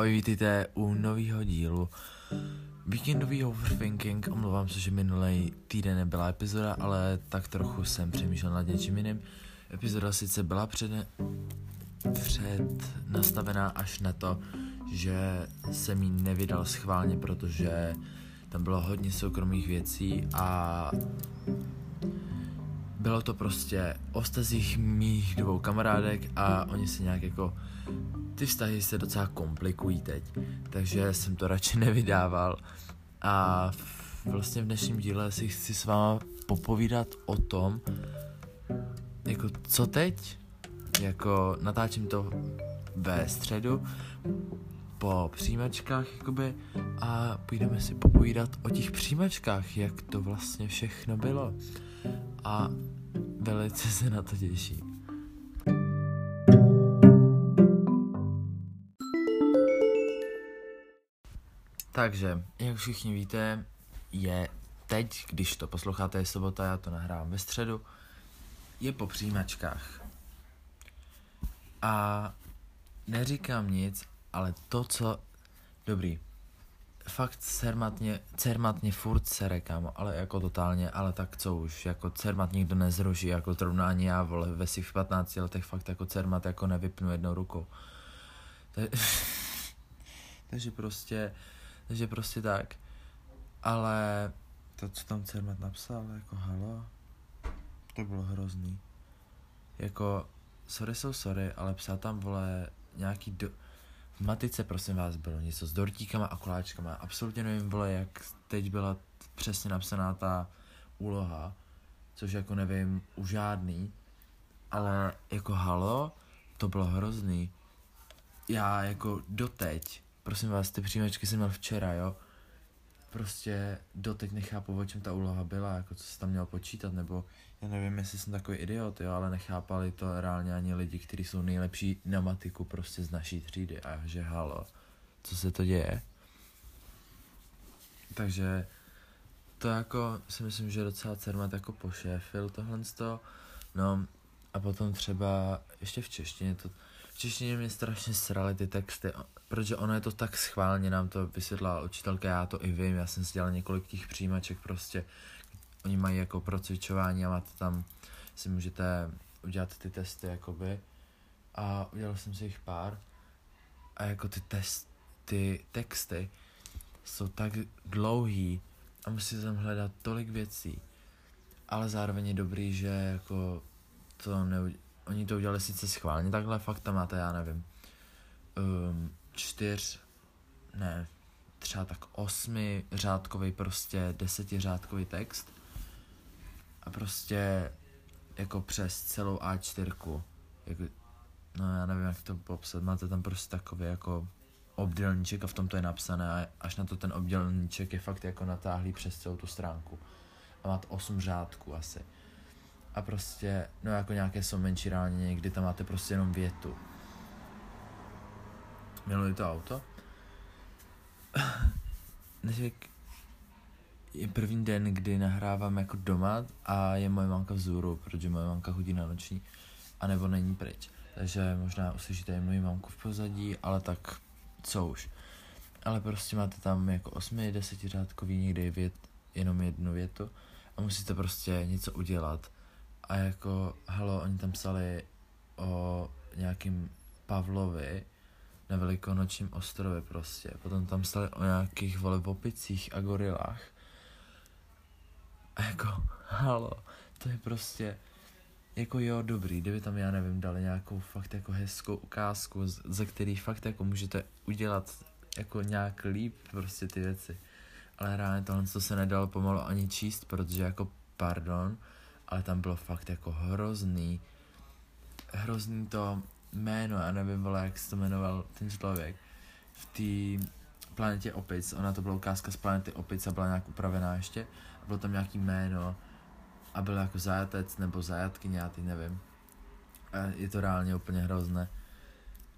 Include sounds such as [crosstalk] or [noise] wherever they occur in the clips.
Ahoj, vítejte u nového dílu Weekendový overthinking. Omlouvám se, že minulý týden nebyla epizoda, ale tak trochu jsem přemýšlel nad něčím jiným. Epizoda sice byla před, před nastavená až na to, že jsem jí nevydal schválně, protože tam bylo hodně soukromých věcí a bylo to prostě o stazích mých dvou kamarádek a oni si nějak jako ty vztahy se docela komplikují teď, takže jsem to radši [laughs] nevydával. A vlastně v dnešním díle si chci s váma popovídat o tom, jako co teď, jako natáčím to ve středu po přijímačkách jakoby a půjdeme si popovídat o těch přijímačkách, jak to vlastně všechno bylo. A velice se na to těším. Takže, jak všichni víte, je teď, když to posloucháte, je sobota, já to nahrávám ve středu, je po přijímačkách. A neříkám nic, ale to, co... Dobrý. Fakt cermatně, cermatně furt sere, kámo, ale jako totálně, ale tak co už, jako cermat nikdo nezruší, jako trovnání já, vole, ve svých 15 letech fakt jako cermat jako nevypnu jednou rukou. [laughs] Takže prostě takže prostě tak. Ale to, co tam Cermat napsal, jako halo, to bylo hrozný. Jako, sorry jsou sorry, ale psal tam, vole, nějaký do... V matice, prosím vás, bylo něco s dortíkama a koláčkama. Absolutně nevím, vole, jak teď byla přesně napsaná ta úloha, což jako nevím u žádný, ale jako halo, to bylo hrozný. Já jako doteď prosím vás, ty příjmečky jsem měl včera, jo. Prostě doteď nechápu, o čem ta úloha byla, jako co se tam měl počítat, nebo já nevím, jestli jsem takový idiot, jo, ale nechápali to reálně ani lidi, kteří jsou nejlepší na matiku prostě z naší třídy a že halo, co se to děje. Takže to jako si myslím, že docela Cermat jako pošéfil tohle No a potom třeba ještě v češtině to, češtině mě strašně srali ty texty, protože ono je to tak schválně, nám to vysvětla učitelka, já to i vím, já jsem si dělal několik těch přijímaček prostě, oni mají jako procvičování a máte tam, si můžete udělat ty testy jakoby. A udělal jsem si jich pár. A jako ty test, ty texty jsou tak dlouhý a musíte tam hledat tolik věcí, ale zároveň je dobrý, že jako to ne, oni to udělali sice schválně takhle, fakt tam máte, já nevím, um, čtyř, ne, třeba tak osmi řádkový prostě desetiřádkový text a prostě jako přes celou A4, jako, no já nevím, jak to popsat, máte tam prostě takový jako obdělníček a v tom to je napsané a až na to ten obdělníček je fakt jako natáhlý přes celou tu stránku. A máte osm řádků asi. A prostě, no jako nějaké jsou menší reálně, někdy tam máte prostě jenom větu miluji to auto. [laughs] Dnešek je první den, kdy nahrávám jako doma a je moje mamka vzůru, protože moje mamka chodí na noční, anebo není pryč. Takže možná uslyšíte i moji mamku v pozadí, ale tak co už. Ale prostě máte tam jako 8, 10 řádkový někdy vět, jenom jednu větu a musíte prostě něco udělat. A jako, halo, oni tam psali o nějakým Pavlovi, na velikonočním ostrově prostě. Potom tam stali o nějakých vole opicích a gorilách. A jako, halo, to je prostě, jako jo, dobrý, kdyby tam, já nevím, dali nějakou fakt jako hezkou ukázku, ze který fakt jako můžete udělat jako nějak líp prostě ty věci. Ale reálně tohle to se nedalo pomalu ani číst, protože jako pardon, ale tam bylo fakt jako hrozný, hrozný to, jméno, já nevím, vole, jak se to jmenoval ten člověk, v té planetě Opic, ona to byla ukázka z planety Opic a byla nějak upravená ještě, a bylo tam nějaký jméno a byl jako zajatec nebo zajatky nějaký, nevím. A je to reálně úplně hrozné.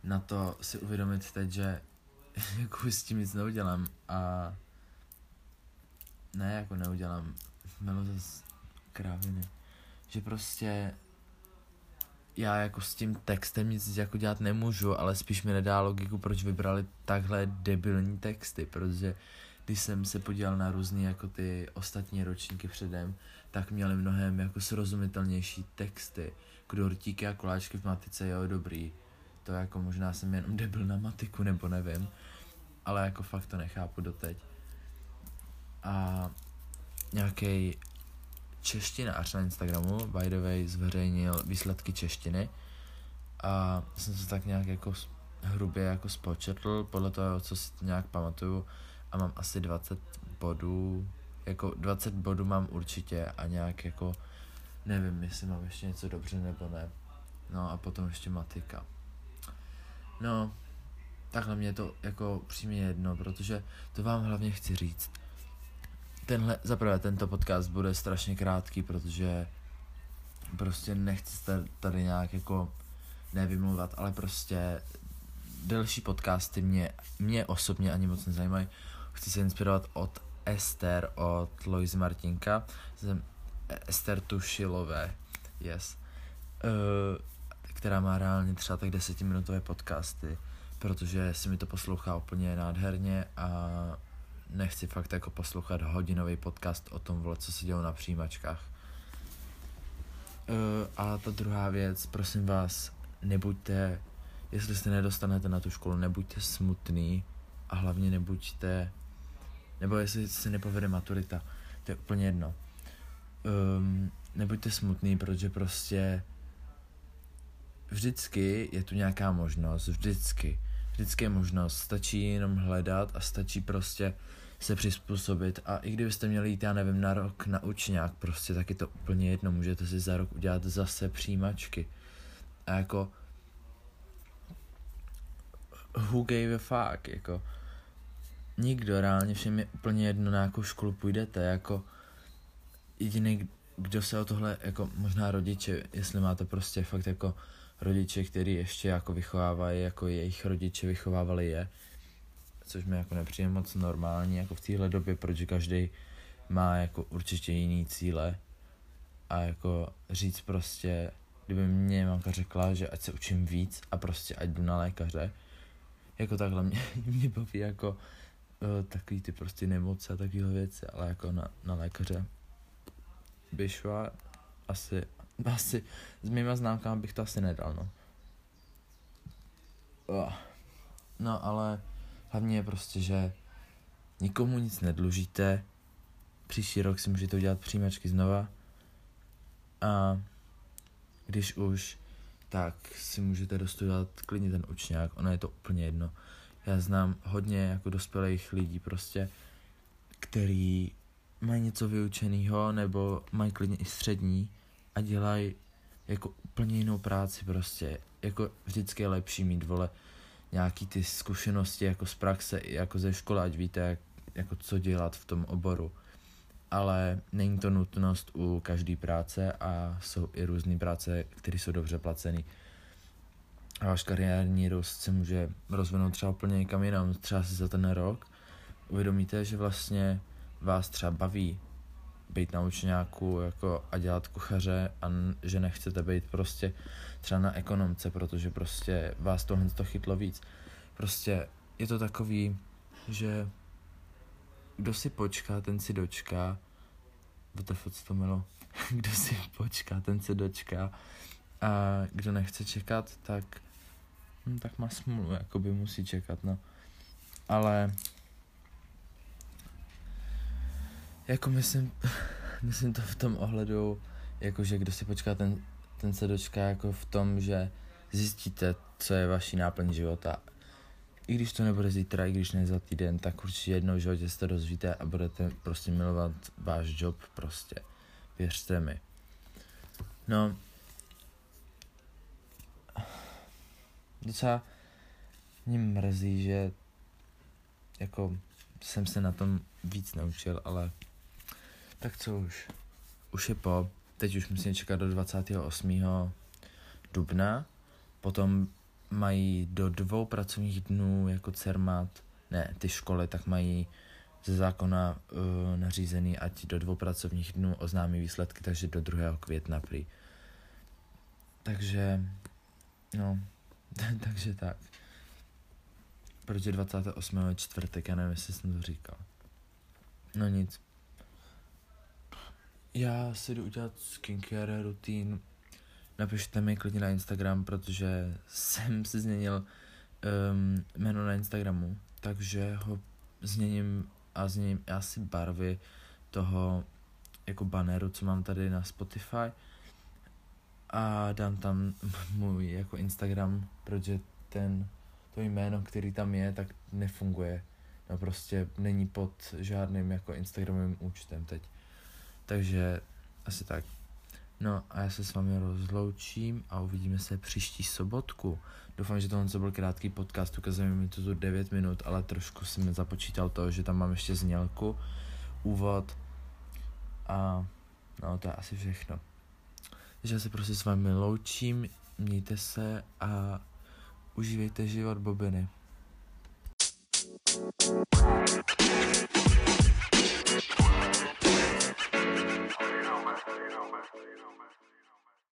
Na to si uvědomit teď, že [laughs] jako s tím nic neudělám a ne, jako neudělám, melu zase kráviny, že prostě já jako s tím textem nic jako dělat nemůžu, ale spíš mi nedá logiku, proč vybrali takhle debilní texty, protože když jsem se podíval na různé jako ty ostatní ročníky předem, tak měli mnohem jako srozumitelnější texty. Dortíky a koláčky v matice, jo, dobrý. To jako možná jsem jenom debil na matiku, nebo nevím. Ale jako fakt to nechápu doteď. A nějaký češtinář na Instagramu, by the way, zveřejnil výsledky češtiny a jsem se tak nějak jako hrubě jako spočetl podle toho, co si nějak pamatuju a mám asi 20 bodů, jako 20 bodů mám určitě a nějak jako nevím, jestli mám ještě něco dobře nebo ne. No a potom ještě matika. No, takhle mě to jako přímě jedno, protože to vám hlavně chci říct tenhle, zaprvé tento podcast bude strašně krátký, protože prostě nechci tady nějak jako nevymluvat, ale prostě delší podcasty mě, mě osobně ani moc nezajímají. Chci se inspirovat od Ester, od Loisy Martinka, jsem Ester Tušilové, yes, uh, která má reálně třeba tak desetiminutové podcasty, protože si mi to poslouchá úplně nádherně a nechci fakt jako poslouchat hodinový podcast o tom, co se dělo na přijímačkách. Uh, a ta druhá věc, prosím vás, nebuďte, jestli se nedostanete na tu školu, nebuďte smutný a hlavně nebuďte, nebo jestli se nepovede maturita, to je úplně jedno. Um, nebuďte smutný, protože prostě vždycky je tu nějaká možnost, vždycky, vždycky je možnost, stačí jenom hledat a stačí prostě se přizpůsobit. A i kdybyste měli jít, já nevím, na rok na učňák, prostě tak je to úplně jedno, můžete si za rok udělat zase přijímačky. A jako who gave a fuck, jako nikdo reálně, všem je úplně jedno, na jakou školu půjdete, jako jediný, kdo se o tohle, jako možná rodiče, jestli máte prostě fakt jako rodiče, který ještě jako vychovávají, jako jejich rodiče vychovávali je, což mi jako nepřijde moc normální jako v téhle době, protože každý má jako určitě jiný cíle a jako říct prostě, kdyby mě mamka řekla, že ať se učím víc a prostě ať jdu na lékaře, jako takhle mě, [laughs] mě baví jako uh, takový ty prostě nemoce a takovéhle věci, ale jako na, na lékaře by šla asi, asi s mýma známkami bych to asi nedal, no. Uh. No, ale Hlavně je prostě, že nikomu nic nedlužíte, příští rok si můžete udělat přijímačky znova a když už, tak si můžete dostudovat klidně ten učňák, ono je to úplně jedno. Já znám hodně jako dospělých lidí prostě, který mají něco vyučeného nebo mají klidně i střední a dělají jako úplně jinou práci prostě. Jako vždycky je lepší mít, vole, nějaký ty zkušenosti jako z praxe, jako ze školy, ať víte, jak, jako co dělat v tom oboru. Ale není to nutnost u každé práce a jsou i různé práce, které jsou dobře placené. A váš kariérní růst se může rozvinout třeba úplně někam jinam. Třeba si za ten rok uvědomíte, že vlastně vás třeba baví být na učňáku jako a dělat kuchaře a že nechcete být prostě třeba na ekonomce, protože prostě vás tohle to chytlo víc. Prostě je to takový, že kdo si počká, ten si dočká. WTF, co to mělo? [laughs] kdo si počká, ten se dočká. A kdo nechce čekat, tak, hm, tak má smůlu, jakoby musí čekat, no. Ale jako myslím, [laughs] myslím to v tom ohledu, jakože kdo si počká, ten, ten se dočká jako v tom, že zjistíte, co je vaší náplň života. I když to nebude zítra, i když ne za týden, tak určitě jednou v životě se to dozvíte a budete prostě milovat váš job prostě. Věřte mi. No, docela mě mrzí, že jako jsem se na tom víc naučil, ale tak co už? Už je po. Teď už musím čekat do 28. dubna. Potom mají do dvou pracovních dnů jako CERMAT, ne, ty školy, tak mají ze zákona uh, nařízený, ať do dvou pracovních dnů oznámí výsledky, takže do 2. května prý. takže, no, [laughs] takže tak. Protože 28. je čtvrtek, já nevím, jestli jsem to říkal. No nic. Já si jdu udělat skincare rutín. Napište mi klidně na Instagram, protože jsem si změnil um, jméno na Instagramu, takže ho změním a změním asi barvy toho jako banneru, co mám tady na Spotify a dám tam [laughs] můj jako Instagram, protože ten, to jméno, který tam je, tak nefunguje. No prostě není pod žádným jako Instagramovým účtem teď. Takže asi tak. No a já se s vámi rozloučím a uvidíme se příští sobotku. Doufám, že tohle byl krátký podcast, ukazuje mi to tu 9 minut, ale trošku jsem započítal to, že tam mám ještě znělku, úvod a no to je asi všechno. Takže já se prostě s vámi loučím, mějte se a užívejte život bobiny. you know, man.